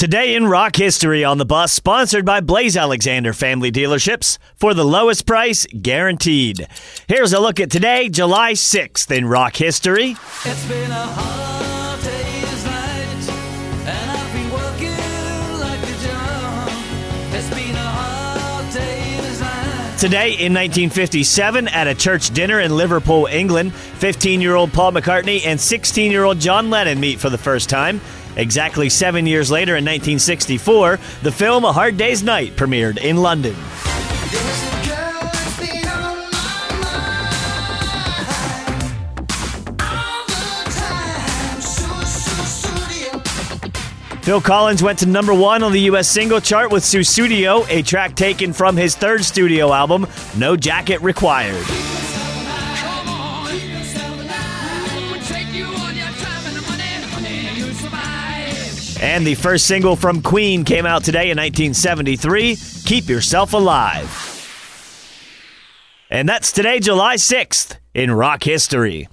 Today in rock history on the bus, sponsored by Blaise Alexander Family Dealerships for the lowest price guaranteed. Here's a look at today, July 6th in rock history. It's been a hard day's night, and I've been working like a drum. It's been a hard day's night. Today in 1957, at a church dinner in Liverpool, England, 15 year old Paul McCartney and 16 year old John Lennon meet for the first time. Exactly seven years later, in 1964, the film A Hard Day's Night premiered in London. Phil Collins went to number one on the U.S. single chart with Sussudio, a track taken from his third studio album, No Jacket Required. And the first single from Queen came out today in 1973, Keep Yourself Alive. And that's today, July 6th, in rock history.